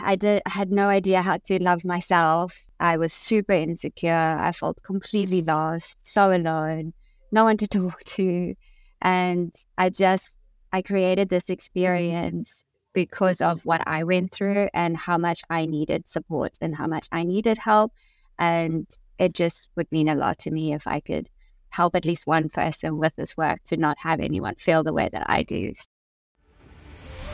I did had no idea how to love myself. I was super insecure. I felt completely lost, so alone, no one to talk to. And I just I created this experience because of what I went through and how much I needed support and how much I needed help. And it just would mean a lot to me if I could help at least one person with this work to not have anyone feel the way that I do.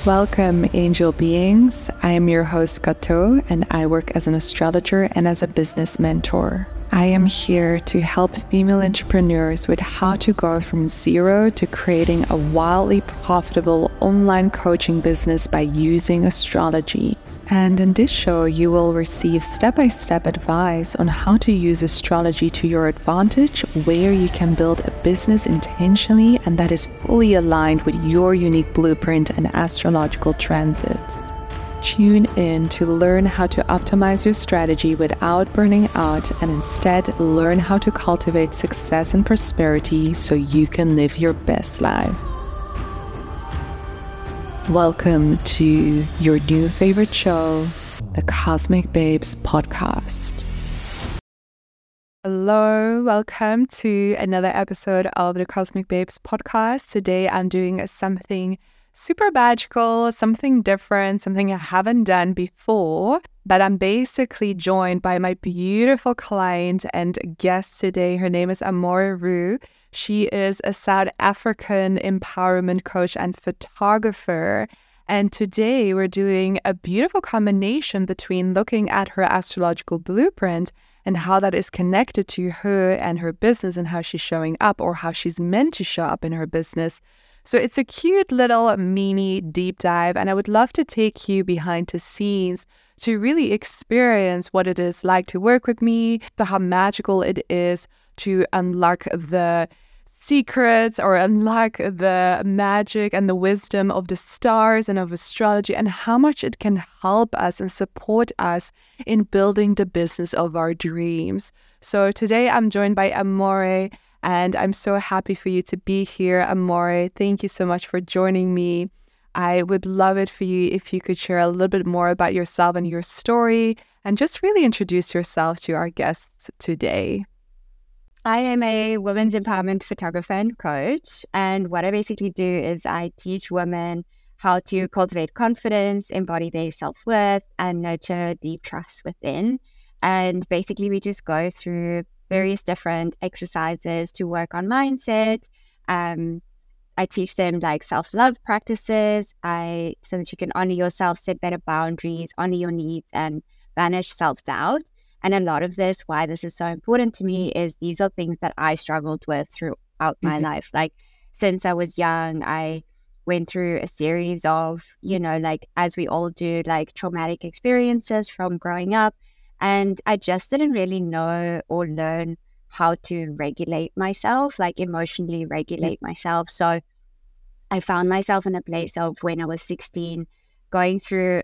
Welcome, angel beings. I am your host, Cato, and I work as an astrologer and as a business mentor. I am here to help female entrepreneurs with how to go from zero to creating a wildly profitable online coaching business by using astrology. And in this show, you will receive step by step advice on how to use astrology to your advantage, where you can build a business intentionally and that is fully aligned with your unique blueprint and astrological transits. Tune in to learn how to optimize your strategy without burning out and instead learn how to cultivate success and prosperity so you can live your best life. Welcome to your new favorite show, the Cosmic Babes podcast. Hello, welcome to another episode of the Cosmic Babes podcast. Today I'm doing something super magical, something different, something I haven't done before. But I'm basically joined by my beautiful client and guest today. Her name is Amore Roux. She is a South African empowerment coach and photographer. And today we're doing a beautiful combination between looking at her astrological blueprint and how that is connected to her and her business and how she's showing up or how she's meant to show up in her business. So it's a cute little mini deep dive, and I would love to take you behind the scenes to really experience what it is like to work with me, to how magical it is to unlock the secrets or unlock the magic and the wisdom of the stars and of astrology and how much it can help us and support us in building the business of our dreams. So today I'm joined by Amore and I'm so happy for you to be here, Amore. Thank you so much for joining me. I would love it for you if you could share a little bit more about yourself and your story and just really introduce yourself to our guests today. I am a women's empowerment photographer and coach. And what I basically do is I teach women how to cultivate confidence, embody their self worth, and nurture deep trust within. And basically, we just go through various different exercises to work on mindset. Um, I teach them like self love practices. I so that you can honor yourself, set better boundaries, honor your needs, and banish self doubt. And a lot of this, why this is so important to me, is these are things that I struggled with throughout my mm-hmm. life. Like since I was young, I went through a series of, you know, like as we all do, like traumatic experiences from growing up. And I just didn't really know or learn how to regulate myself, like emotionally regulate myself. So I found myself in a place of when I was 16, going through,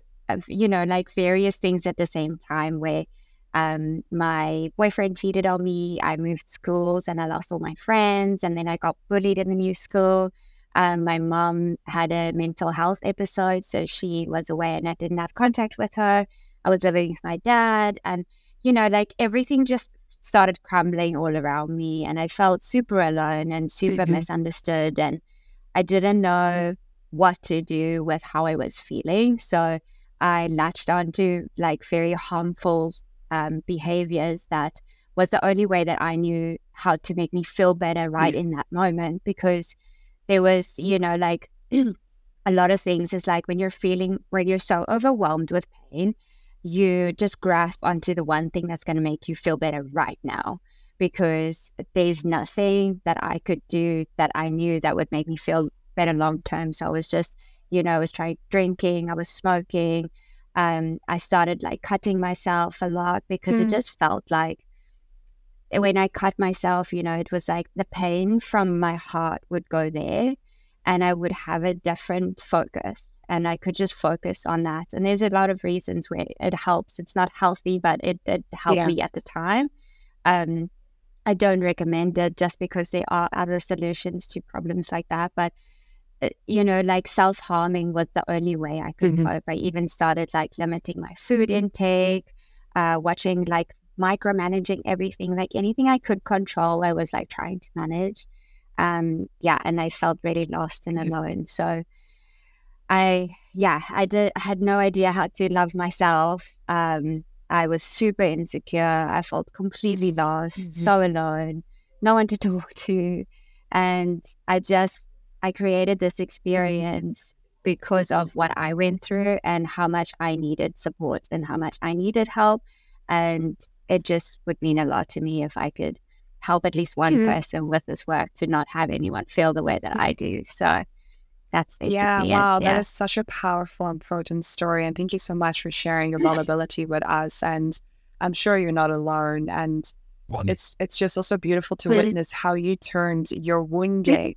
you know, like various things at the same time where um, my boyfriend cheated on me. I moved schools and I lost all my friends. And then I got bullied in the new school. Um, my mom had a mental health episode, so she was away and I didn't have contact with her. I was living with my dad, and you know, like everything just started crumbling all around me, and I felt super alone and super mm-hmm. misunderstood, and I didn't know what to do with how I was feeling. So I latched onto like very harmful um, behaviors that was the only way that I knew how to make me feel better right in that moment because there was, you know, like a lot of things is like when you're feeling, when you're so overwhelmed with pain, you just grasp onto the one thing that's going to make you feel better right now because there's nothing that I could do that I knew that would make me feel better long term. So I was just, you know, I was trying drinking, I was smoking, um, I started like cutting myself a lot because mm. it just felt like when I cut myself, you know, it was like the pain from my heart would go there and I would have a different focus and I could just focus on that. And there's a lot of reasons where it helps. It's not healthy, but it did help yeah. me at the time. Um, I don't recommend it just because there are other solutions to problems like that. But uh, you know, like self harming was the only way I could Mhm. cope. I even started like limiting my food intake, uh, watching like micromanaging everything, like anything I could control, I was like trying to manage. Um, yeah, and I felt really lost and alone. So I, yeah, I did, I had no idea how to love myself. Um, I was super insecure. I felt completely lost, Mhm. so alone, no one to talk to. And I just, I created this experience because of what I went through and how much I needed support and how much I needed help. And it just would mean a lot to me if I could help at least one Mhm. person with this work to not have anyone feel the way that I do. So that's basically Yeah, it. wow, that yeah. is such a powerful and potent story. And thank you so much for sharing your vulnerability with us. And I'm sure you're not alone. And it's it's just also beautiful to witness how you turned your wounding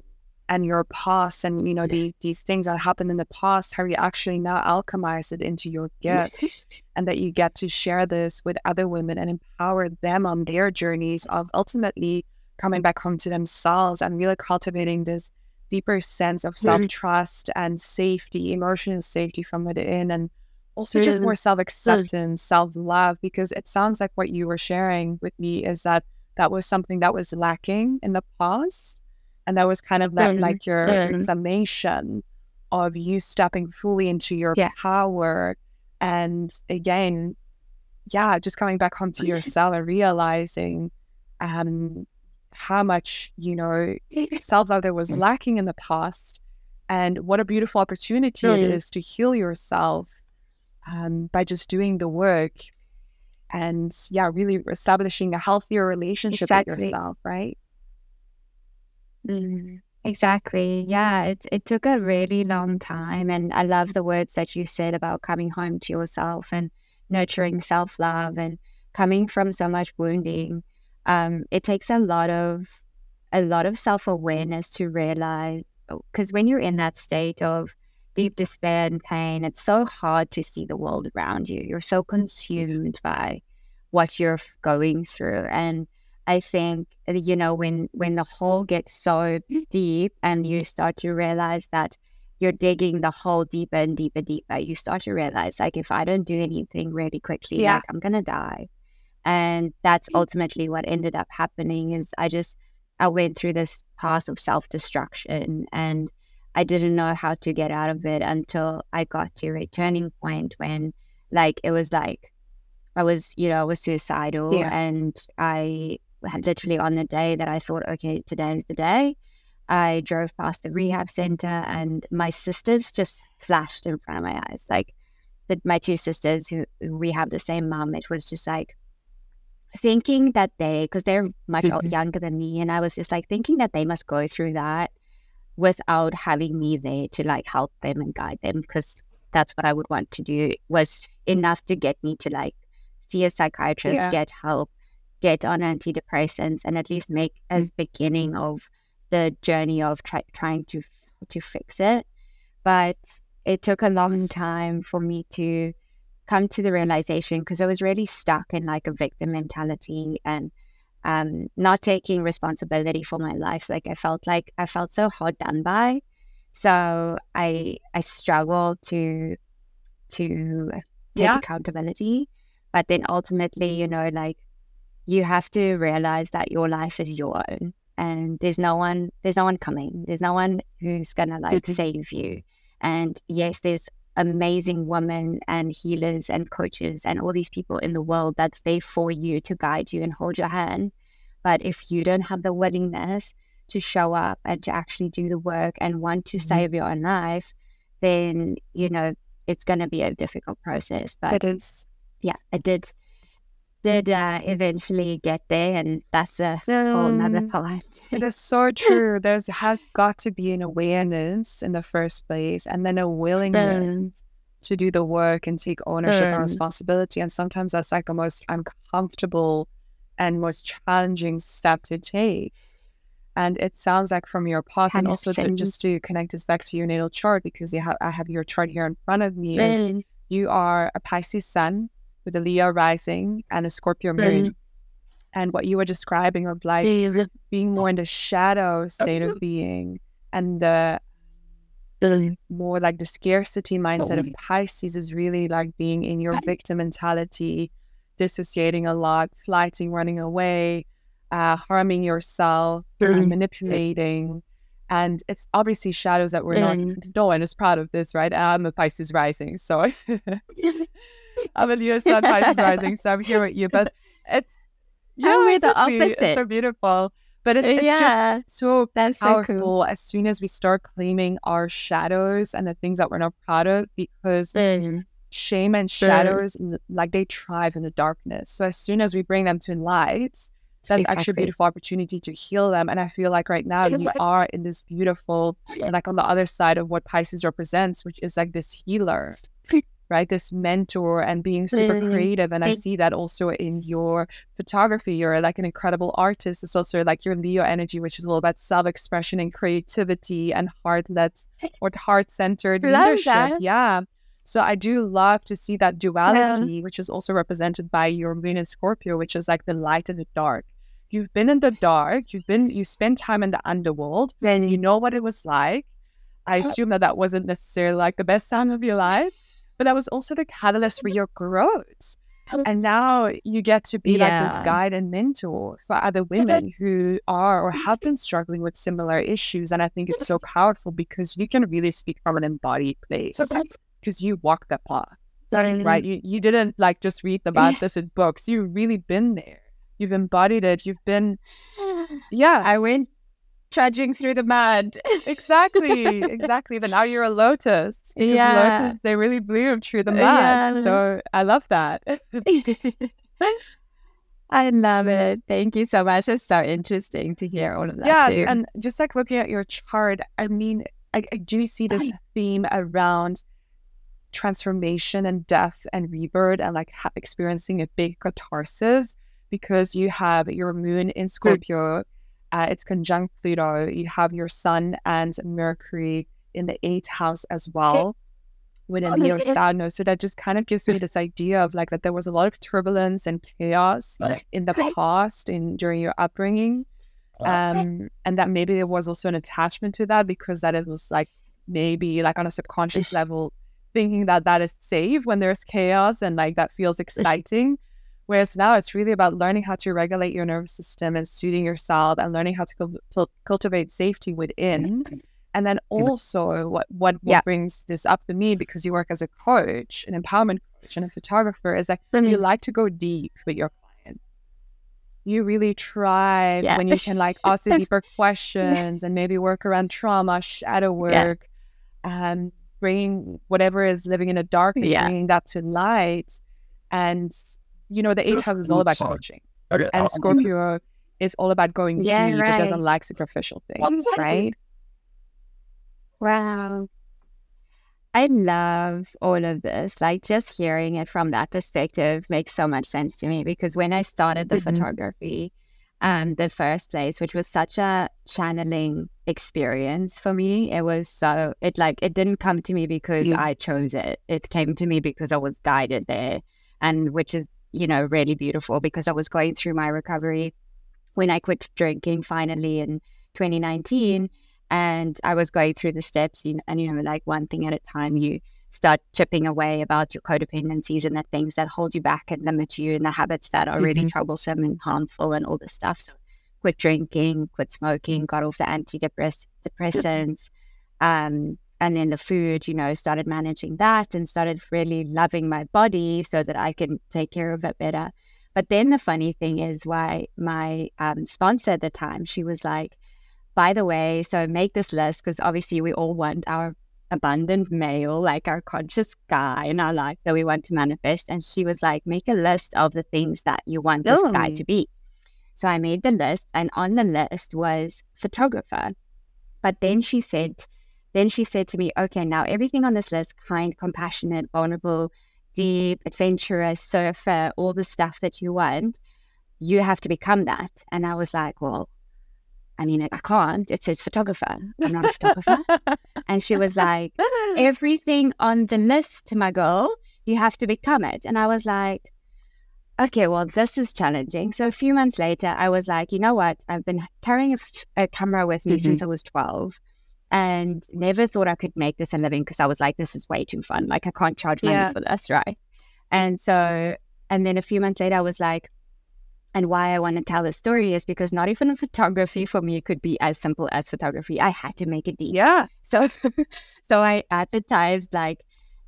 and your past and you know these these things that happened in the past, how you actually now alchemize it into your gift and that you get to share this with other women and empower them on their journeys of ultimately coming back home to themselves and really cultivating this deeper sense of self trust and safety, emotional safety from within, and also just Mm. more self acceptance, self love. Because it sounds like what you were sharing with me is that that was something that was lacking in the past. And that was kind of that, Mm. like your Mm. of you stepping fully into your Yeah. power. And again, yeah, just coming back home to yourself and realizing um, how much, you know, self love there was lacking in the past. And what a beautiful opportunity it Mm. is to heal yourself um, by just doing the work and, yeah, really establishing a healthier relationship Exactly. with yourself, right? Mm, exactly. Yeah, it it took a really long time, and I love the words that you said about coming home to yourself and nurturing self love and coming from so much wounding. Um, it takes a lot of a lot of self awareness to realize because when you're in that state of deep despair and pain, it's so hard to see the world around you. You're so consumed by what you're going through, and I think uh, you know when when the hole gets so deep and you start to realize that you're digging the hole deeper and deeper, deeper, you start to realize like if I don't do anything really quickly, Yeah. like I'm gonna die. And that's mm-hmm. ultimately what ended up happening is I just I went through this path of self destruction and I didn't know how to get out of it until I got to a turning point when like it was like I was, you know, I was suicidal Yeah. and I had literally on the day that I thought, okay, today is the day. I drove past the rehab center and my sisters just flashed in front of my eyes. Like the, my two sisters who, who we have the same mom, it was just like thinking that they, because they're much Mhm. younger than me, and I was just like thinking that they must go through that without having me there to like help them and guide them because that's what I would want to do was enough to get me to like see a psychiatrist, Yeah. get help, get on antidepressants, and at least make as beginning of the journey of try- trying to to fix it. But it took a long time for me to come to the realization because I was really stuck in like a victim mentality and um, not taking responsibility for my life. Like I felt like I felt so hard done by. So I I struggled to to take Yeah. accountability. But then ultimately, you know, like you have to realize that your life is your own and there's no one there's no one coming. There's no one who's gonna like save you. And yes, there's amazing women and healers and coaches and all these people in the world that's there for you to guide you and hold your hand. But if you don't have the willingness to show up and to actually do the work and want to Mhm. save your own life, then you know it's going to be a difficult process. But It is. yeah, I did did uh, eventually get there, and that's a whole nother Um, part. It is so true. There has got to be an awareness in the first place, and then a willingness to do the work and take ownership and responsibility. And sometimes that's like the most uncomfortable and most challenging step to take. And it sounds like from your past, and also to, just to connect this back to your natal chart, because you have, I have your chart here in front of me. Is you are a Pisces sun with a Leo rising and a Scorpio moon. And what you were describing of like being more in the shadow state of being and the more like the scarcity mindset of Pisces is really like being in your victim mentality, dissociating a lot, flighting, running away, uh, harming yourself, uh, manipulating. And it's obviously shadows that we're not, no one is proud of this, right? I'm a Pisces rising. So I'm a Leo Sun Pisces rising. So I'm here with you. But it's, yeah, we're the opposite. It's so beautiful. But it's, it's yeah, just so that's powerful so cool. as soon as we start claiming our shadows and the things that we're not proud of because mm. shame and shadows, mm. like they thrive in the darkness. So as soon as we bring them to light, that's exactly. actually a beautiful opportunity to heal them. And I feel like right now you are in this beautiful, like on the other side of what Pisces represents, which is like this healer right? This mentor and being super creative. And I see that also in your photography. You're like an incredible artist. It's also like your Leo energy, which is all about self expression and creativity and heart led or heart centered leadership. Yeah. So I do love to see that duality, yeah. which is also represented by your moon in Scorpio, which is like the light and the dark. You've been in the dark. You've been you spent time in the underworld. Then you know what it was like. I assume that that wasn't necessarily like the best time of your life but that was also the catalyst for your growth. And now you get to be yeah. like this guide and mentor for other women who are or have been struggling with similar issues. And I think it's so powerful because you can really speak from an embodied place because you walked that path, right? You, you didn't like just read about this in books. You've really been there. You've embodied it. You've been, yeah. I went trudging through the mud. exactly, exactly. But now you're a lotus. Yeah, lotus they really bloom through the uh, mud. Yeah. So I love that. I love it. Thank you so much. It's so interesting to hear all of that. Yes, too. and just like looking at your chart, I mean, I, I do see this theme around transformation and death and rebirth and like ha- experiencing a big catharsis because you have your moon in Scorpio uh, it's conjunct Pluto. You have your Sun and Mercury in the eighth house as well within Leo Saturn. So that just kind of gives me this idea of like that there was a lot of turbulence and chaos in the past in during your upbringing. Um, and that maybe there was also an attachment to that because that it was like maybe like on a subconscious level thinking that that is safe when there's chaos and like that feels exciting Whereas now it's really about learning how to regulate your nervous system and soothing yourself and learning how to, to cultivate safety within. And then also what what, what yeah. brings this up for me because you work as a coach, an empowerment coach and a photographer is like mm-hmm. you like to go deep with your clients. You really try yeah. when you can like ask deeper questions and maybe work around trauma, shadow work, yeah. and bringing whatever is living in the darkness, yeah. bringing that to light. And you know, the eighth house is all about coaching. Okay. And Scorpio is all about going yeah, deep. Right. It doesn't like superficial things, right? Wow. I love all of this. Like just hearing it from that perspective makes so much sense to me because when I started the mm-hmm. photography, um, the first place, which was such a channeling experience for me, it was so it like it didn't come to me because yeah. I chose it. It came to me because I was guided there, and which is you know, really beautiful because I was going through my recovery when I quit drinking finally in 2019. And I was going through the steps, you know, and, you know, like one thing at a time, you start chipping away about your codependencies and the things that hold you back and limit you and the habits that are really mm-hmm. troublesome and harmful and all this stuff. So quit drinking, quit smoking, got off the antidepressants, um, and then the food, you know, started managing that and started really loving my body so that I can take care of it better. But then the funny thing is why my um, sponsor at the time, she was like, by the way, so make this list because obviously we all want our abundant male, like our conscious guy in our life that we want to manifest. And she was like, make a list of the things that you want this oh. guy to be. So I made the list, and on the list was photographer. But then she said, then she said to me, okay, now everything on this list kind, compassionate, vulnerable, deep, adventurous, surfer, all the stuff that you want, you have to become that. And I was like, well, I mean, I can't. It says photographer. I'm not a photographer. and she was like, everything on the list, my girl, you have to become it. And I was like, okay, well, this is challenging. So a few months later, I was like, you know what? I've been carrying a, camera with me mm-hmm. since I was 12. and never thought I could make this a living because I was like, this is way too fun. Like, I can't charge money Yeah. for this, right? And so, and then a few months later, I was like, and why I want to tell this story is because not even photography for me could be as simple as photography. I had to make it deep. Yeah. So, so I advertised like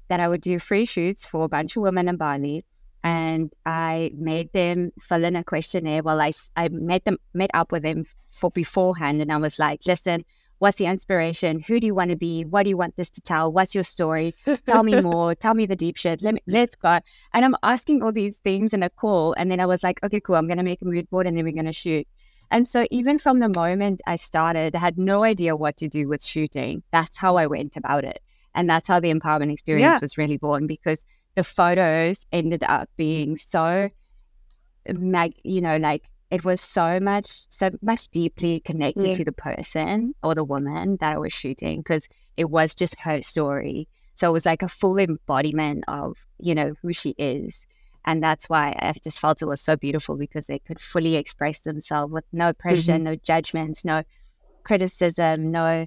that I would do free shoots for a bunch of women in Bali, and I made them fill in a questionnaire. Well, I met them met up with them for beforehand, and I was like, listen. What's the inspiration? Who do you want to be? What do you want this to tell? What's your story? Tell me more. Tell me the deep shit. Let me, let's go. And I'm asking all these things in a call. And then I was like, okay, cool. I'm going to make a mood board and then we're going to shoot. And so even from the moment I started, I had no idea what to do with shooting. That's how I went about it. And that's how the empowerment experience Yeah. was really born because the photos ended up being so mag you know, like it was so much so much deeply connected Yeah. to the person or the woman that I was shooting because it was just her story. So it was like a full embodiment of, you know, who she is. And that's why I just felt it was so beautiful because they could fully express themselves with no pressure, mm-hmm. no judgments, no criticism, no,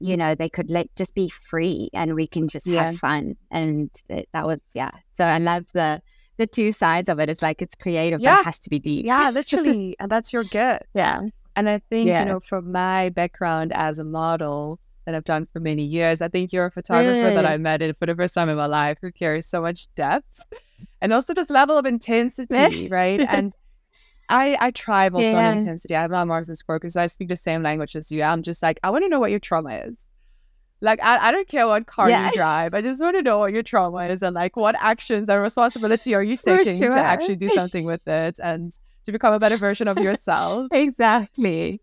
you know, they could let just be free and we can just Yeah. have fun. And that was, yeah. So I love the, the two sides of it. It's like it's creative, but Yeah. it has to be deep. Yeah, literally. and that's your gift. Yeah. And I think, Yeah. you know, from my background as a model that I've done for many years, I think you're a photographer that I met in for the first time in my life who carries so much depth and also this level of intensity, right? And I I thrive also on intensity. I have my Mars and Scorpio, so I speak the same language as you. I'm just like, I want to know what your trauma is. Like I, I don't care what car Yeah. you drive. I just want to know what your trauma is and like what actions and responsibility are you taking sure. to actually do something with it and to become a better version of yourself. Exactly.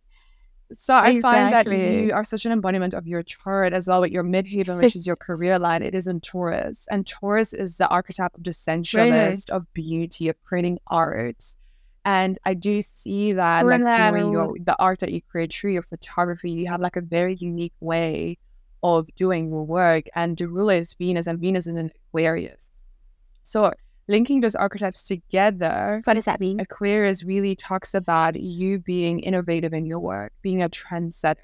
So I find that you are such an embodiment of your chart as well with your midheaven, which is your career line. It is in Taurus. And Taurus is the archetype of the sensualist, of beauty, of creating art. And I do see that like you know, in your the art that you create through your photography, you have like a very unique way of doing your work. And the ruler is Venus, and Venus is in Aquarius. So linking those archetypes together What does that mean? Aquarius really talks about you being innovative in your work, being a trendsetter,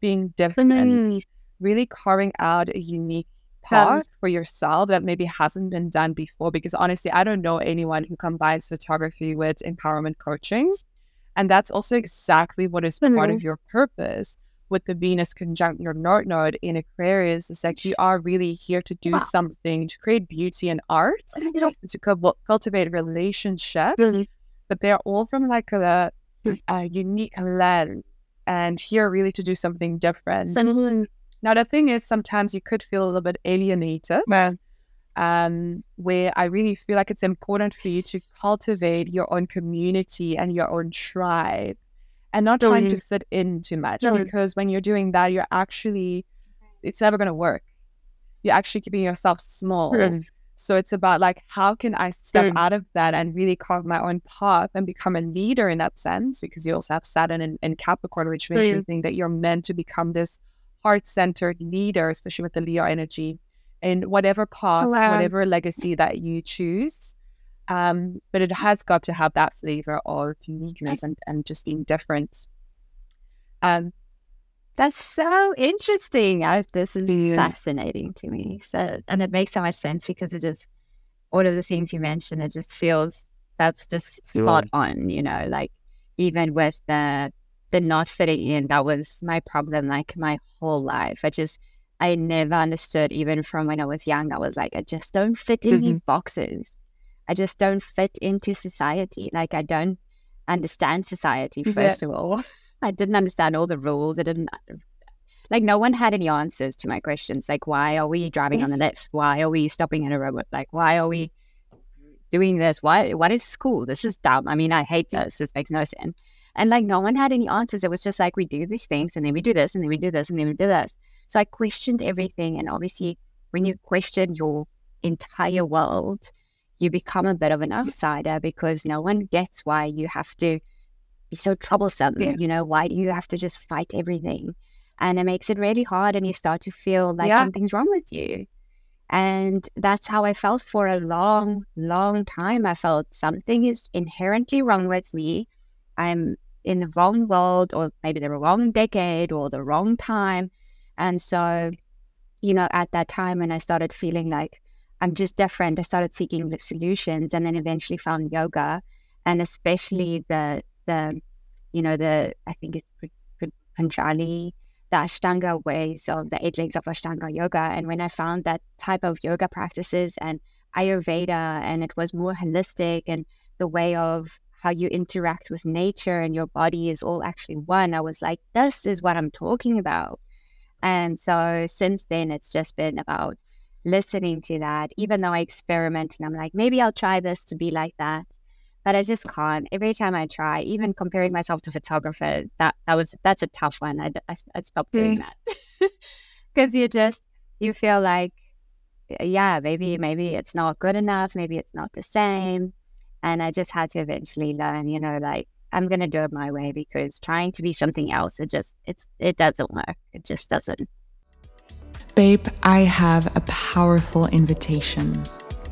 being different, Mm. really carving out a unique Um, path for yourself that maybe hasn't been done before. Because honestly, I don't know anyone who combines photography with empowerment coaching. And that's also exactly what is part of your purpose with the Venus conjunct your North Node in Aquarius. Is that you are really here to do Wow. something to create beauty and art, to cul- cultivate relationships Really? but they're all from like a, a unique lens and here really to do something different. now the thing is sometimes you could feel a little bit alienated. Um, where I really feel like it's important for you to cultivate your own community and your own tribe and not trying to fit in too much because when you're doing that, you're actually, it's never going to work. You're actually keeping yourself small. So it's about like, how can I step Mm. out of that and really carve my own path and become a leader in that sense? Because you also have Saturn and, and Capricorn, which makes you think that you're meant to become this heart centered leader, especially with the Leo energy, in whatever path, wow. whatever legacy that you choose. Um, but it has got to have that flavor of uniqueness and, and just being different. Um, That's so interesting. I, this is Yeah. fascinating to me. So, and it makes so much sense because it just all of the things you mentioned. It just feels that's just spot on. You know, like even with the the not fitting in, that was my problem. Like my whole life, I just I never understood. Even from when I was young, I was like, I just don't fit in these boxes. I just don't fit into society. Like I don't understand society. Yeah. First of all. I didn't understand all the rules. I didn't like no one had any answers to my questions. Like why are we driving on the left? Why are we stopping at a robot? Like why are we doing this? Why what is school? This is dumb. I mean, I hate this. This makes no sense. And like no one had any answers. It was just like we do these things and then we do this and then we do this and then we do this. So I questioned everything. And obviously when you question your entire world, you become a bit of an outsider because no one gets why you have to be so troublesome. Yeah. You know, why do you have to just fight everything? And it makes it really hard, and you start to feel like Yeah. something's wrong with you. And that's how I felt for a long, long time. I felt something is inherently wrong with me. I'm in the wrong world, or maybe the wrong decade, or the wrong time. And so, you know, at that time when I started feeling like I'm just different, I started seeking the solutions and then eventually found yoga and especially the, the, you know, the, I think it's Patanjali, the Ashtanga ways of the eight legs of Ashtanga yoga. And when I found that type of yoga practices and Ayurveda, and it was more holistic and the way of how you interact with nature and your body is all actually one, I was like, this is what I'm talking about. And so since then, it's just been about listening to that, even though I experiment and I'm like, maybe I'll try this to be like that. But I just can't. Every time I try, even comparing myself to photographers, that, that was that's a tough one. I, I, I stopped doing mm. that because you just you feel like, yeah, maybe maybe it's not good enough, maybe it's not the same, and I just had to eventually learn, you know, like I'm gonna do it my way because trying to be something else, it just it's it doesn't work. It just doesn't. Babe, I have a powerful invitation.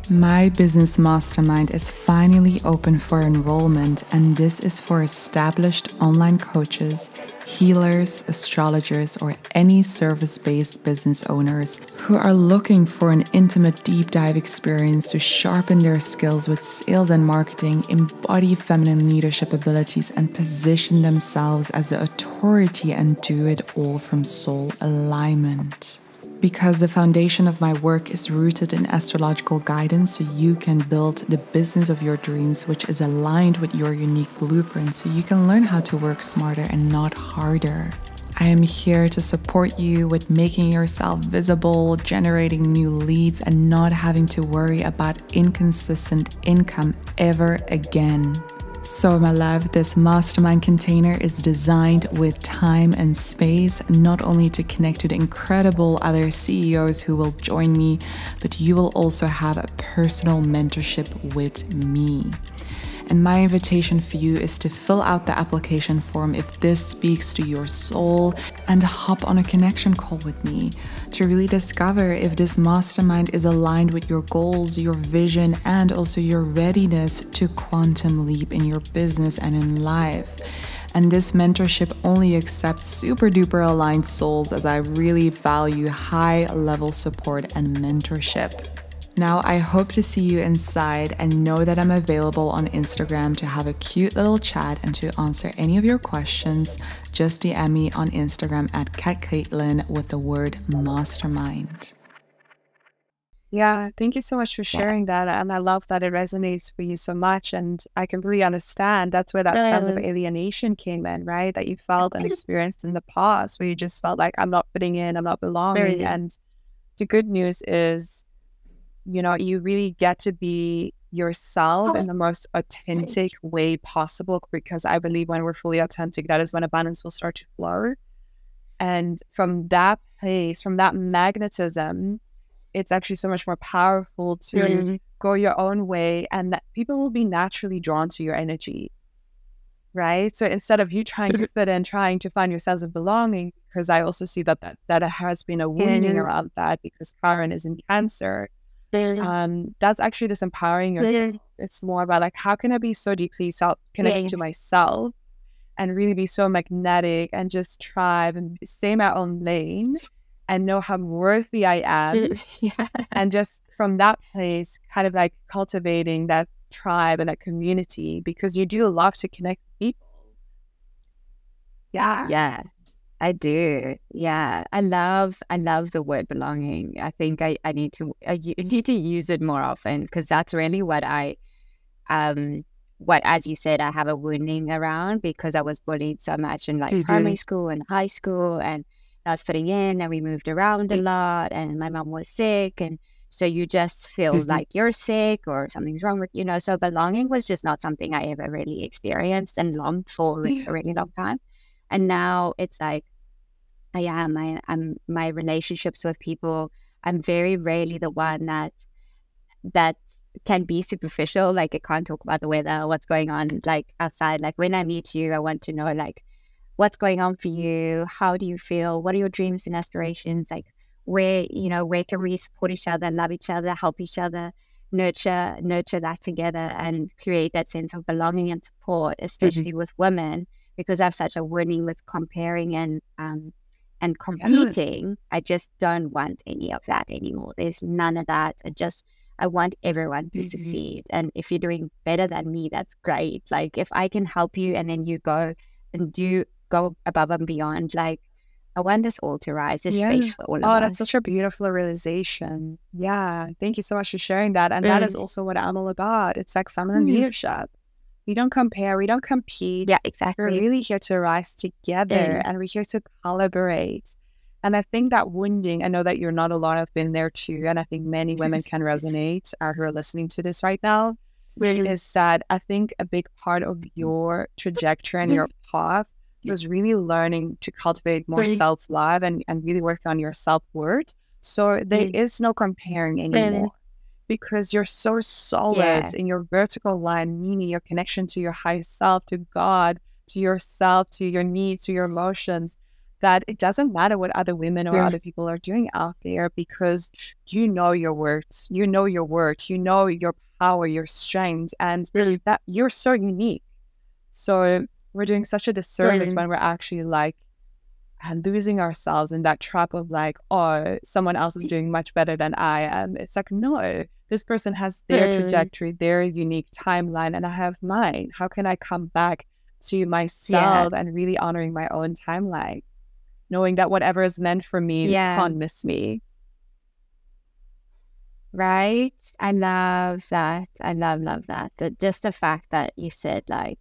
My business mastermind is finally open for enrollment, and this is for established online coaches, healers, astrologers, or any service based business owners who are looking for an intimate deep dive experience to sharpen their skills with sales and marketing, embody feminine leadership abilities, and position themselves as the authority and do it all from soul alignment because the foundation of my work is rooted in astrological guidance so you can build the business of your dreams, which is aligned with your unique blueprint, so you can learn how to work smarter and not harder. I am here to support you with making yourself visible, generating new leads, and not having to worry about inconsistent income ever again. So, my love, this mastermind container is designed with time and space, not only to connect the incredible other CEOs who will join me, but you will also have a personal mentorship with me. And my invitation for you is to fill out the application form if this speaks to your soul and hop on a connection call with me to really discover if this mastermind is aligned with your goals, your vision, and also your readiness to quantum leap in your business and in life. And this mentorship only accepts super duper aligned souls as I really value high level support and mentorship. Now, I hope to see you inside and know that I'm available on Instagram to have a cute little chat and to answer any of your questions. Just DM me on Instagram at Cat Caitlin with the word mastermind. Yeah, thank you so much for sharing yeah. that. And I love that it resonates for you so much. And I completely understand. That's where that sense of alienation came in, right? That you felt and experienced in the past, where you just felt like, I'm not fitting in, I'm not belonging. And the good news is, you know, you really get to be yourself in the most authentic way possible because I believe when we're fully authentic, that is when abundance will start to flow. And from that place, from that magnetism, it's actually so much more powerful to mm-hmm. go your own way and that people will be naturally drawn to your energy. Right. So instead of you trying to fit in, trying to find your sense of belonging, because I also see that that, that has been a wounding mm-hmm. around that because Chiron is in Cancer um, that's actually just empowering yourself. It's more about like how can I be so deeply self connected to myself and really be so magnetic and just thrive and stay in my own lane and know how worthy I am. yeah. And just from that place, kind of like cultivating that tribe and that community because you do love to connect with people. Yeah. Yeah. I do. Yeah. I love I love the word belonging. I think I, I need to I need to use it more often because that's really what I um what as you said I have a wounding around because I was bullied so much in like mm-hmm. primary school and high school and not fitting in and we moved around a lot and my mom was sick and so you just feel mm-hmm. like you're sick or something's wrong with you know so belonging was just not something I ever really experienced and longed for for a really long time. And now it's like, I am. my I'm my relationships with people. I'm very rarely the one that that can be superficial. Like I can't talk about the weather, what's going on like outside. Like when I meet you, I want to know like what's going on for you. How do you feel? What are your dreams and aspirations? Like where you know where can we support each other, love each other, help each other, nurture nurture that together, and create that sense of belonging and support, mm-hmm. especially mm-hmm. with women because I have such a warning with comparing and um, and competing. I just don't want any of that anymore. There's none of that. I just I want everyone to mm-hmm. succeed. And if you're doing better than me, that's great. Like if I can help you and then you go and do go above and beyond, like I want us all to rise. There's yeah. space for all of oh, us. Oh, that's such a beautiful realization. Yeah. Thank you so much for sharing that. And mm. that is mm. also what I'm all about. It's like feminine mm. leadership. We don't compare, we don't compete. Yeah, exactly. We're really here to rise together mm. and we're here to collaborate. And I think that wounding, I know that you're not alone, I've been there too. And I think many women can resonate uh, who are listening to this right now. Really? Is that I think a big part of your trajectory and your path was really learning to cultivate more self love and, and really work on your self worth. So there is no comparing anymore because you're so solid yeah. in your vertical line, meaning your connection to your high self, to God, to yourself, to your needs, to your emotions, that it doesn't matter what other women or yeah. other people are doing out there because you know your worth, you know your worth, you know your power, your strength, and really that you're so unique. So we're doing such a disservice when we're actually like losing ourselves in that trap of like, oh, someone else is doing much better than I am. It's like, no, this person has their hmm. trajectory, their unique timeline, and I have mine. How can I come back to myself yeah. and really honoring my own timeline, knowing that whatever is meant for me yeah. can't miss me? Right. I love that. I love, love that. That just the fact that you said like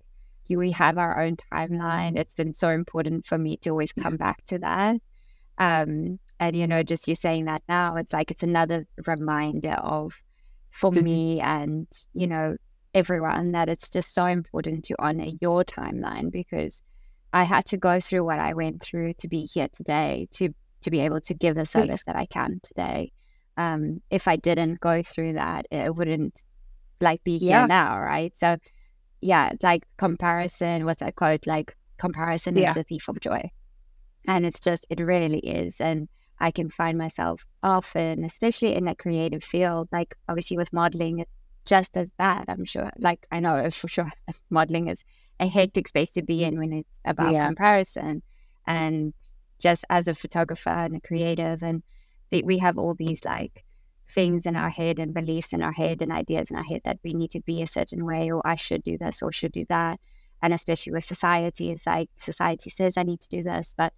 we have our own timeline. It's been so important for me to always come back to that. Um, and you know, just you saying that now, it's like it's another reminder of for me and you know everyone that it's just so important to honor your timeline because I had to go through what I went through to be here today to to be able to give the service that I can today. Um, if I didn't go through that, it wouldn't like be here yeah. now, right? So yeah, like comparison, what's that quote? Like comparison yeah. is the thief of joy. And it's just, it really is. And I can find myself often, especially in a creative field, like obviously with modeling, it's just as bad, I'm sure. Like I know for sure modeling is a hectic space to be mm. in when it's about yeah. comparison. And just as a photographer and a creative, and we have all these like things in our head and beliefs in our head and ideas in our head that we need to be a certain way or I should do this or should do that. And especially with society, it's like society says I need to do this, but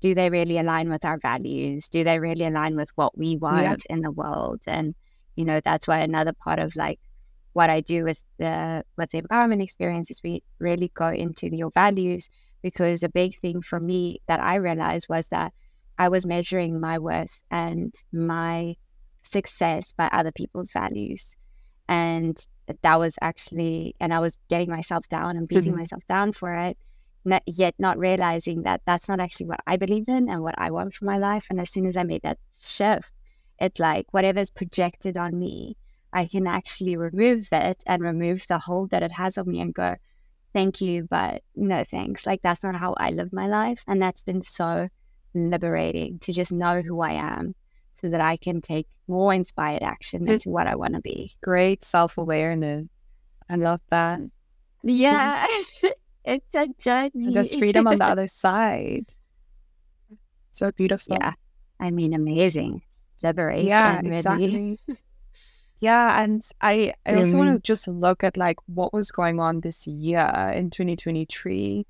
do they really align with our values? Do they really align with what we want yeah. in the world? And you know, that's why another part of like what I do with the with the empowerment experience is we really go into your values because a big thing for me that I realized was that I was measuring my worth and my success by other people's values. And that was actually, and I was getting myself down and beating mm-hmm. myself down for it, not, yet not realizing that that's not actually what I believe in and what I want for my life. And as soon as I made that shift, it's like whatever's projected on me, I can actually remove it and remove the hold that it has on me and go, thank you, but no thanks. Like that's not how I live my life. And that's been so liberating to just know who I am so that I can take more inspired action into what I want to be. Great self awareness. I love that. Yeah, it's a journey. And there's freedom on the other side. So beautiful. Yeah, I mean, amazing liberation. Yeah, exactly. yeah, and I I also want to just look at like what was going on this year in 2023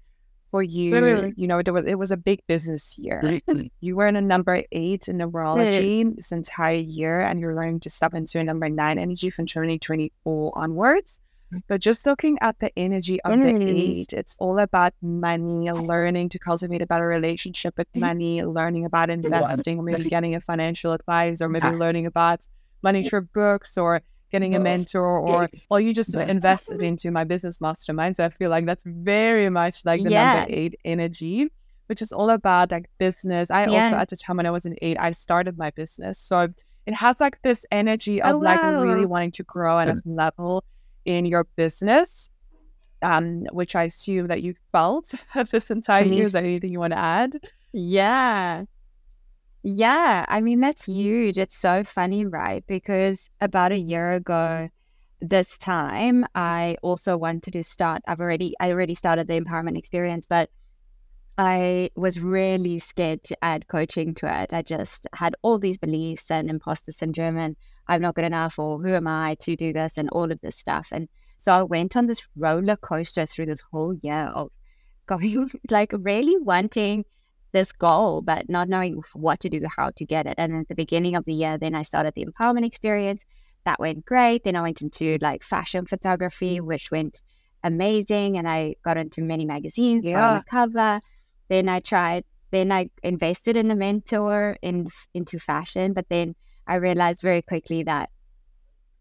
for you. You know, it was, it was a big business year. you were in a number eight in numerology this entire year, and you're learning to step into a number nine energy from 2024 onwards. But just looking at the energy of the eight, it's all about money, learning to cultivate a better relationship with money, learning about investing, or maybe getting a financial advisor, or maybe learning about money through books or getting a mentor or well you just invested into my business mastermind so i feel like that's very much like the yeah. number eight energy which is all about like business. I yeah. also at the time when i was in eight i started my business so it has like this energy of oh, like really wanting to grow at a level in your business um which i assume that you felt this entire year. Is there anything you want to add? Yeah yeah, I mean, that's mm. huge. It's so funny, right? Because about a year ago, this time, I also wanted to start. I've already, I already started the empowerment experience, but I was really scared to add coaching to it. I just had all these beliefs and imposter syndrome and I'm not good enough or who am I to do this and all of this stuff. And so I went on this roller coaster through this whole year of going like really wanting this goal, but not knowing what to do, how to get it. And at the beginning of the year, then I started the empowerment experience. That went great. Then I went into like fashion photography, which went amazing. And I got into many magazines yeah. on the cover. Then I tried, then I invested in a mentor in into fashion, but then I realized very quickly that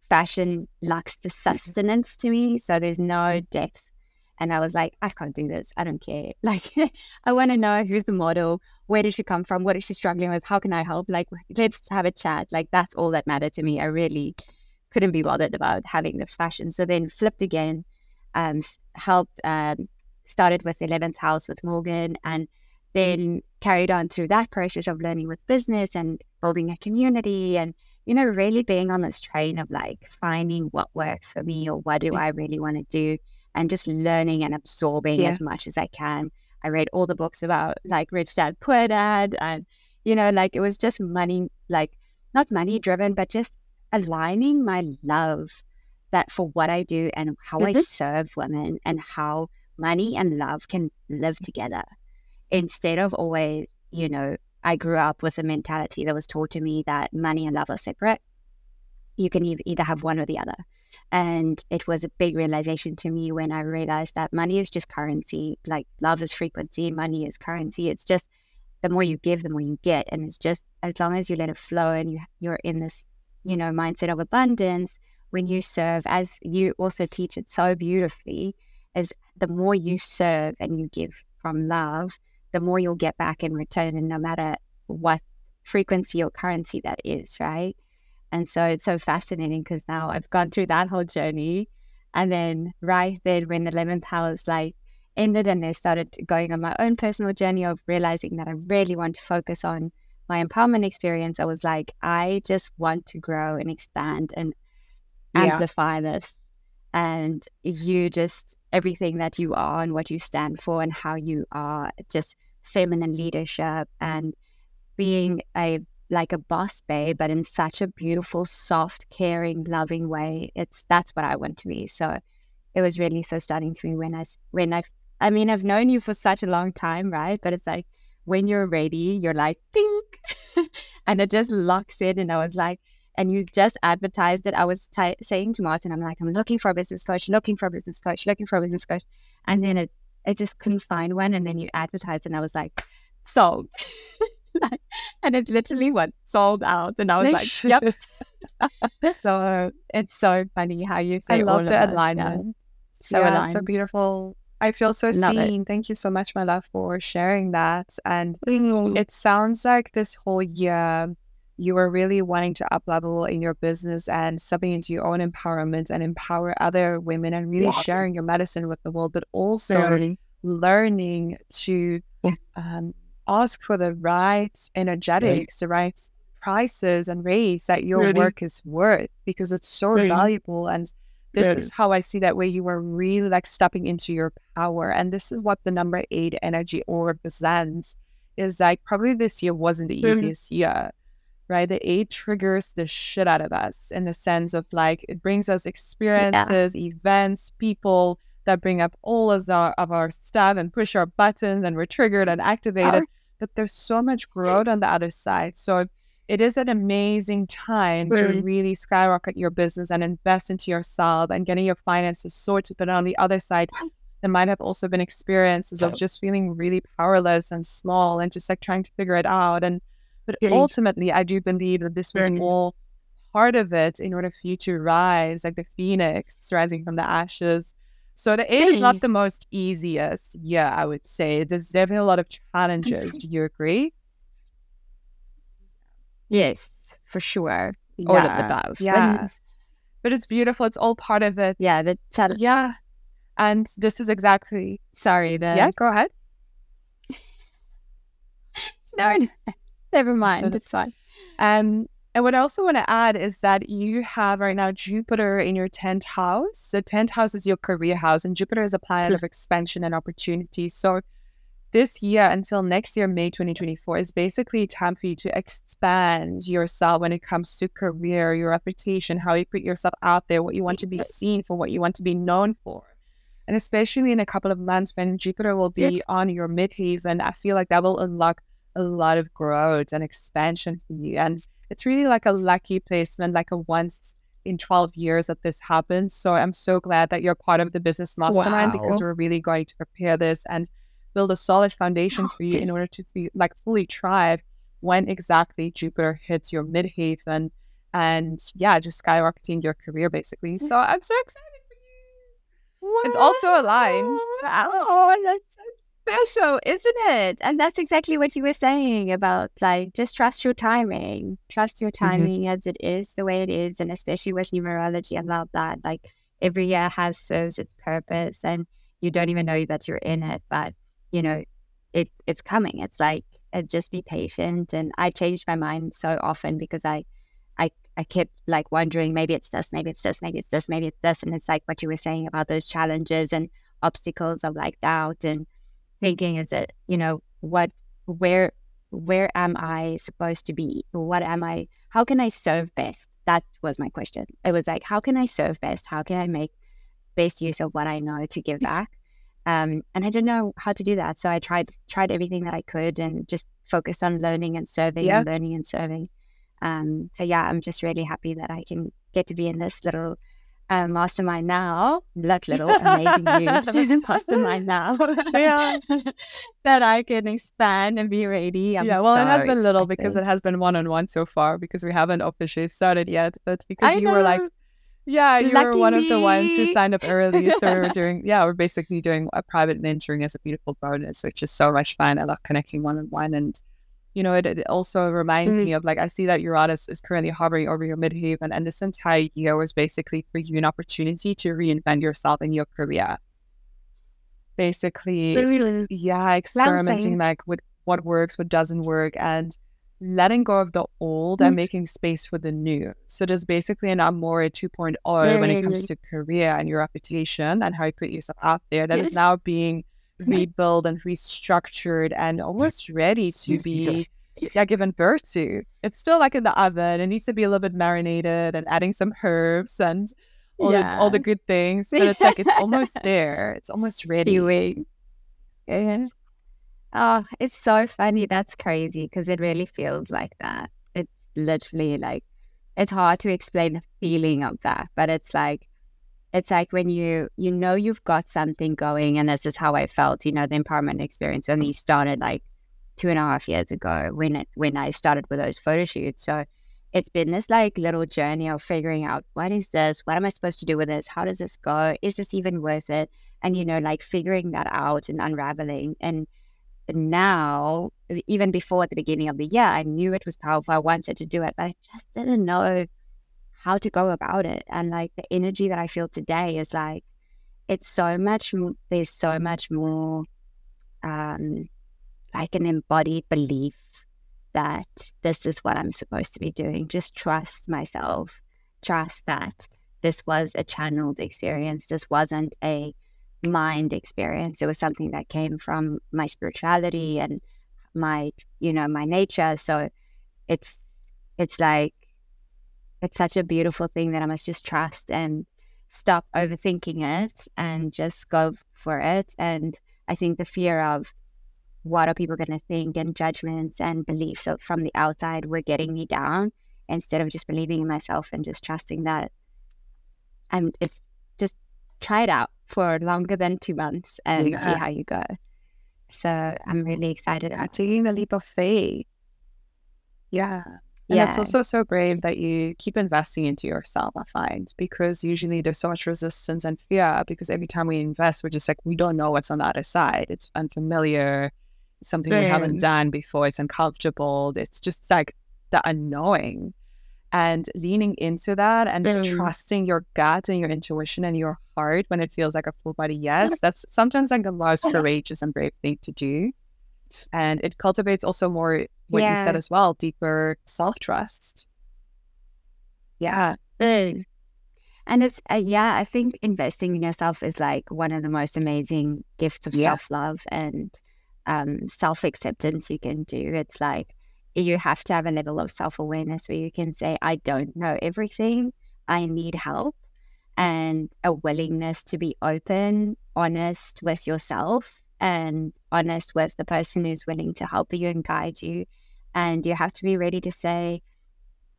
fashion lacks the mm-hmm. sustenance to me. So there's no depth and I was like, I can't do this. I don't care. Like, I want to know who's the model, where did she come from, what is she struggling with, how can I help? Like, let's have a chat. Like, that's all that mattered to me. I really couldn't be bothered about having this fashion. So then flipped again, um, helped, um, started with 11th House with Morgan, and then carried on through that process of learning with business and building a community and you know really being on this train of like finding what works for me or what do i really want to do and just learning and absorbing yeah. as much as I can. I read all the books about like Rich Dad Poor Dad, and you know, like it was just money, like not money driven, but just aligning my love that for what I do and how mm-hmm. I serve women and how money and love can live together instead of always, you know, I grew up with a mentality that was taught to me that money and love are separate. You can either have one or the other. And it was a big realization to me when I realized that money is just currency. Like love is frequency, money is currency. It's just the more you give, the more you get. And it's just as long as you let it flow and you you're in this, you know, mindset of abundance, when you serve, as you also teach it so beautifully, is the more you serve and you give from love, the more you'll get back in return. And no matter what frequency or currency that is, right? And so it's so fascinating because now I've gone through that whole journey. And then right then when the 11th house like ended and I started going on my own personal journey of realizing that I really want to focus on my empowerment experience, I was like, I just want to grow and expand and amplify yeah. this. And you just, everything that you are and what you stand for and how you are, just feminine leadership and being a like a boss babe, but in such a beautiful, soft, caring, loving way. It's that's what I want to be. So it was really so stunning to me when I when I I mean I've known you for such a long time, right? But it's like when you're ready, you're like think, and it just locks in. And I was like, and you just advertised it. I was t- saying to Martin, I'm like, I'm looking for a business coach, looking for a business coach, looking for a business coach, and then it I just couldn't find one. And then you advertised, and I was like, sold. and it literally went sold out. And I was like, yep. so it's so funny how you say I love the alignment. Yeah. So yeah, aligned. so beautiful. I feel so love seen. It. Thank you so much, my love, for sharing that. And mm. it sounds like this whole year you were really wanting to up level in your business and stepping into your own empowerment and empower other women and really yeah. sharing your medicine with the world, but also learning to um, ask for the right energetics, the right prices and rates that your really? work is worth because it's so really? valuable. And this really? is how I see that where you are really like stepping into your power. And this is what the number eight energy or represents is like probably this year wasn't the easiest year. Right. The eight triggers the shit out of us in the sense of like it brings us experiences, yeah. events, people that bring up all of our, of our stuff and push our buttons and we're triggered and activated but there's so much growth on the other side. So it is an amazing time to mm-hmm. really skyrocket your business and invest into yourself and getting your finances sorted. But on the other side, there might have also been experiences of just feeling really powerless and small and just like trying to figure it out. And but ultimately, I do believe that this was mm-hmm. all part of it in order for you to rise like the phoenix rising from the ashes so the eight is not the most easiest. Yeah, I would say there's definitely a lot of challenges. Do you agree? Yes, for sure. Yeah. All of the above. Yeah. but it's beautiful. It's all part of it. Yeah, the challenge. Yeah. And this is exactly sorry, the Yeah, go ahead. no, never mind. It's fine. Um and what I also want to add is that you have right now Jupiter in your 10th house. The 10th house is your career house, and Jupiter is a planet of expansion and opportunity. So this year until next year, May 2024, is basically time for you to expand yourself when it comes to career, your reputation, how you put yourself out there, what you want to be seen for, what you want to be known for. And especially in a couple of months when Jupiter will be on your midheaven, I feel like that will unlock a lot of growth and expansion for you. And it's really like a lucky placement, like a once in 12 years that this happens. So I'm so glad that you're part of the business mastermind wow. because we're really going to prepare this and build a solid foundation for you in order to be like fully thrive when exactly Jupiter hits your midheaven and yeah, just skyrocketing your career basically. So I'm so excited for you. Wow. It's also aligned. Oh, that's special, isn't it? And that's exactly what you were saying about like just trust your timing, trust your mm-hmm. timing mm-hmm. as it is the way it is, and especially with numerology, I love that. Like every year has serves its purpose, and you don't even know that you're in it, but you know, it it's coming. It's like uh, just be patient. And I changed my mind so often because I, I, I kept like wondering maybe it's this, maybe it's this, maybe it's this, maybe it's this, and it's like what you were saying about those challenges and obstacles of like doubt and thinking is it you know what where where am I supposed to be? What am I? How can I serve best? That was my question. It was like, how can I serve best? How can I make best use of what I know to give back? Um, and I didn't know how to do that, so I tried tried everything that I could and just focused on learning and serving yeah. and learning and serving. Um, so yeah, I'm just really happy that I can get to be in this little uh, mastermind now, that little, amazing huge mastermind now. yeah. that I can expand and be ready. I'm yeah, well, so it has been little because it has been one on one so far because we haven't officially started yet. But because I you know. were like, yeah, you Lucky were one me. of the ones who signed up early. So we're doing, yeah, we're basically doing a private mentoring as a beautiful bonus, which is so much fun. I love connecting one on one and you know, it, it also reminds mm-hmm. me of like, I see that Uranus is currently hovering over your midheaven, and this entire year was basically for you an opportunity to reinvent yourself in your career. Basically, really? yeah, experimenting like with what works, what doesn't work, and letting go of the old mm-hmm. and making space for the new. So there's basically an Amore 2.0 yeah, when it comes to career and your reputation and how you put yourself out there that yes. is now being rebuilt and restructured and almost ready to be yeah, given birth to. It's still like in the oven. It needs to be a little bit marinated and adding some herbs and all, yeah. the, all the good things. But it's like it's almost there. It's almost ready. Feeling. Yeah. Oh, it's so funny. That's crazy because it really feels like that. It's literally like it's hard to explain the feeling of that, but it's like it's like when you you know you've got something going and this is how i felt you know the empowerment experience only started like two and a half years ago when it when i started with those photo shoots. So it's been this like little journey of figuring out what is this? What am i supposed to do with this? How does this go? Is this even worth it? And you know like figuring that out and unraveling. And now even before at the beginning of the year i knew it was powerful. I wanted to do it but i just didn't know how to go about it. And like the energy that I feel today is like, it's so much, there's so much more um, like an embodied belief that this is what I'm supposed to be doing. Just trust myself, trust that this was a channeled experience. This wasn't a mind experience. It was something that came from my spirituality and my, you know, my nature. So it's, it's like it's such a beautiful thing that I must just trust and stop overthinking it and just go for it. And I think the fear of what are people going to think and judgments and beliefs from the outside were getting me down instead of just believing in myself and just trusting that I'm it's just try it out for longer than two months and yeah. see how you go. So I'm really excited about taking the leap of faith. Yeah. And yeah. it's also so brave that you keep investing into yourself, I find, because usually there's so much resistance and fear because every time we invest, we're just like, we don't know what's on the other side. It's unfamiliar, it's something we haven't done before, it's uncomfortable. It's just like the unknowing. And leaning into that and trusting your gut and your intuition and your heart when it feels like a full body yes, that's sometimes like the most courageous and brave thing to do and it cultivates also more what yeah. you said as well deeper self-trust yeah mm. and it's uh, yeah i think investing in yourself is like one of the most amazing gifts of yeah. self-love and um, self acceptance you can do. It's like you have to have a level of self awareness where you can say, I don't know everything, I need help, and a willingness to be open, honest with yourself, and honest with the person who's willing to help you and guide you. And you have to be ready to say,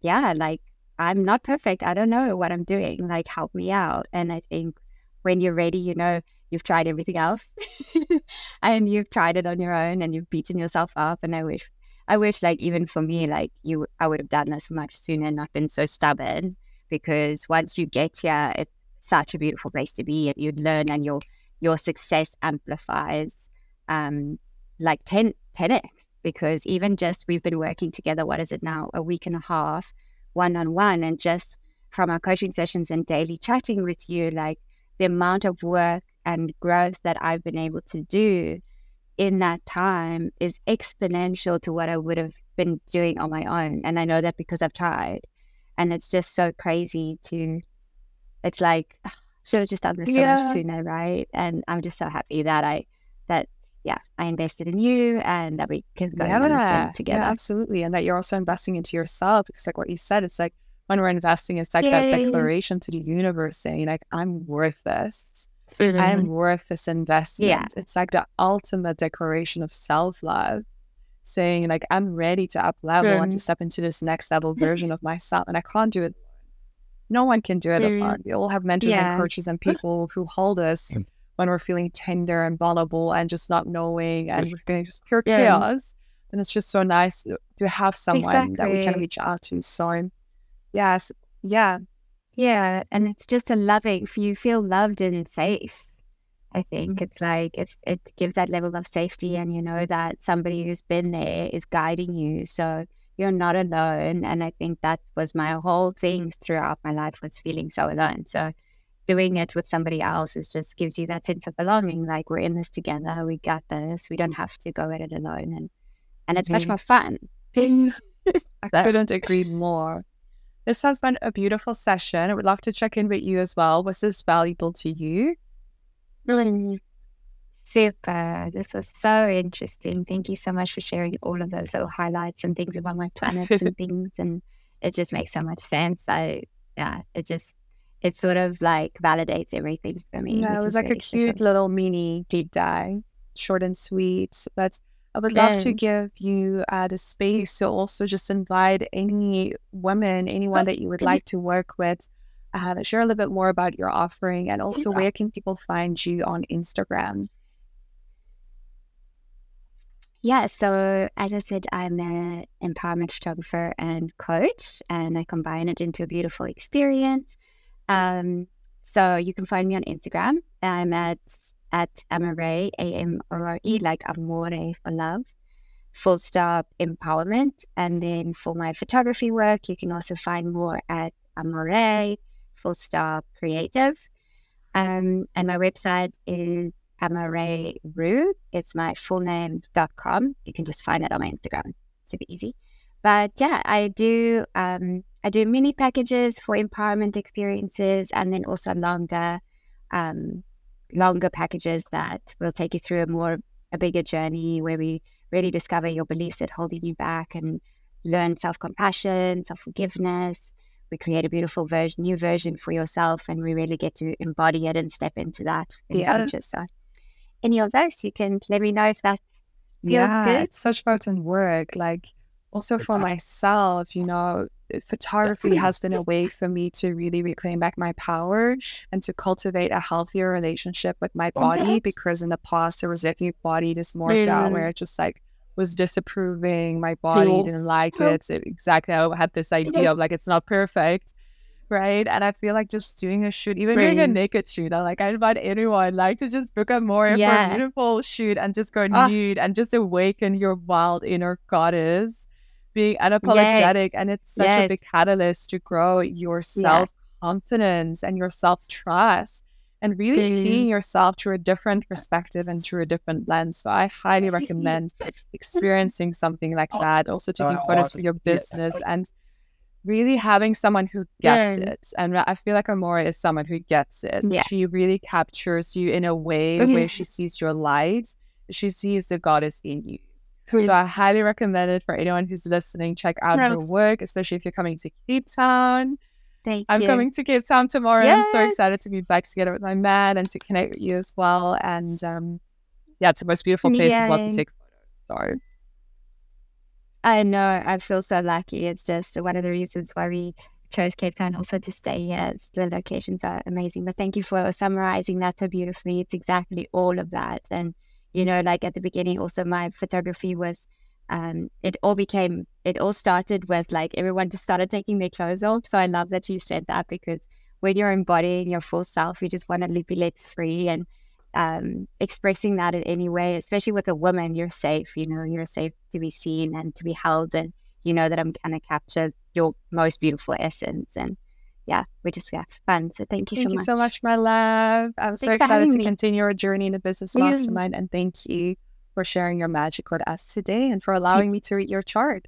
Yeah, like I'm not perfect. I don't know what I'm doing. Like, help me out. And I think when you're ready, you know, you've tried everything else and you've tried it on your own and you've beaten yourself up. And I wish, I wish, like, even for me, like, you, I would have done this much sooner and not been so stubborn because once you get here, it's such a beautiful place to be you learn and your, your success amplifies, um, like 10, 10x because even just we've been working together, what is it now, a week and a half, one on one, and just from our coaching sessions and daily chatting with you, like the amount of work and growth that I've been able to do in that time is exponential to what I would have been doing on my own. And I know that because I've tried. And it's just so crazy to, it's like, should have just done this yeah. so much sooner, right? And I'm just so happy that I, that, yeah, I invested in you and that we can go yeah, on this journey together. Yeah, absolutely. And that you're also investing into yourself because, like what you said, it's like when we're investing, it's like that declaration to the universe saying, like, I'm worth this. Mm-hmm. I'm worth this investment. Yeah. It's like the ultimate declaration of self love, saying, like, I'm ready to up level mm. and to step into this next level version of myself. And I can't do it. No one can do it mm. alone. We all have mentors yeah. and coaches and people who hold us when we're feeling tender and vulnerable and just not knowing and we're feeling just pure yeah. chaos. And it's just so nice to have someone exactly. that we can reach out to. So, yes, yeah, yeah, and it's just a loving. You feel loved and safe. I think mm-hmm. it's like it's it gives that level of safety, and you know that somebody who's been there is guiding you, so you're not alone. And I think that was my whole thing throughout my life was feeling so alone. So doing it with somebody else is just gives you that sense of belonging. Like we're in this together. We got this. We don't have to go at it alone, and and it's mm-hmm. much more fun. I couldn't agree more. This has been a beautiful session. I would love to check in with you as well. Was this valuable to you? Really super. This was so interesting. Thank you so much for sharing all of those little highlights and things about my planets and things. And it just makes so much sense. I, yeah, it just, it sort of like validates everything for me. Yeah, it was like really a cute special. little mini deep dive, short and sweet. So that's I would love to give you uh, the space to also just invite any women, anyone that you would like to work with, uh, share a little bit more about your offering and also where can people find you on Instagram? Yeah, so as I said, I'm an empowerment photographer and coach, and I combine it into a beautiful experience. Um, so you can find me on Instagram. I'm at at Amore, A M O R E, like Amore for love, full stop empowerment. And then for my photography work, you can also find more at Amore, full stop creative. Um, and my website is Amore Roux. It's my full name.com. You can just find it on my Instagram. It's Super easy. But yeah, I do um, I do mini packages for empowerment experiences and then also longer um, longer packages that will take you through a more a bigger journey where we really discover your beliefs that holding you back and learn self-compassion, self-forgiveness. We create a beautiful version, new version for yourself, and we really get to embody it and step into that in yeah. the future. So, any of those, you can let me know if that feels yeah, good. It's such potent work. Like also for myself, you know, photography has been a way for me to really reclaim back my power and to cultivate a healthier relationship with my body because in the past there was definitely body dysmorphia mm. where it just like was disapproving my body didn't like it so exactly i had this idea of like it's not perfect right and i feel like just doing a shoot even doing a naked shoot i like i invite anyone like to just book a more yeah. beautiful shoot and just go oh. nude and just awaken your wild inner goddess being unapologetic yes. and it's such yes. a big catalyst to grow your self confidence yeah. and your self trust and really mm. seeing yourself through a different perspective and through a different lens. So I highly recommend experiencing something like that. Also taking photos for your business and really having someone who gets yeah. it. And I feel like Amore is someone who gets it. Yeah. She really captures you in a way where she sees your light she sees the goddess in you. So I highly recommend it for anyone who's listening. Check out her work, especially if you're coming to Cape Town. Thank you. I'm you. coming to Cape Town tomorrow. I'm so excited to be back together with my man and to connect with you as well. And um, yeah, it's the most beautiful place as well to take photos. So I know. I feel so lucky. It's just one of the reasons why we chose Cape Town also to stay here. The locations are amazing. But thank you for summarizing that so beautifully. It's exactly all of that. And, you know, like at the beginning, also my photography was, um, it all became, it all started with like everyone just started taking their clothes off. So I love that you said that because when you're embodying your full self, you just want to be let free and um, expressing that in any way, especially with a woman, you're safe. You know, you're safe to be seen and to be held, and you know that I'm going to capture your most beautiful essence. And yeah, we just have fun. So thank you thank so you much. so much, my love. I'm so excited to me. continue our journey in the business Yes. mastermind. And thank you for sharing your magic with us today and for allowing me to read your chart.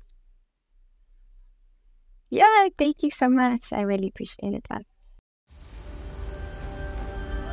Yeah, thank you so much. I really appreciate it.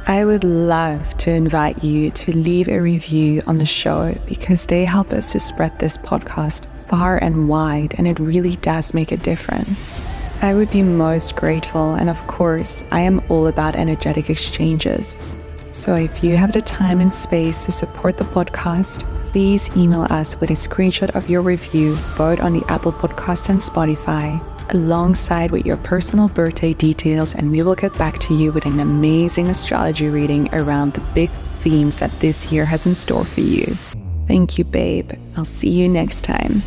I would love to invite you to leave a review on the show because they help us to spread this podcast far and wide, and it really does make a difference. I would be most grateful, and of course, I am all about energetic exchanges. So if you have the time and space to support the podcast, please email us with a screenshot of your review, both on the Apple Podcast and Spotify, alongside with your personal birthday details, and we will get back to you with an amazing astrology reading around the big themes that this year has in store for you. Thank you, babe. I'll see you next time.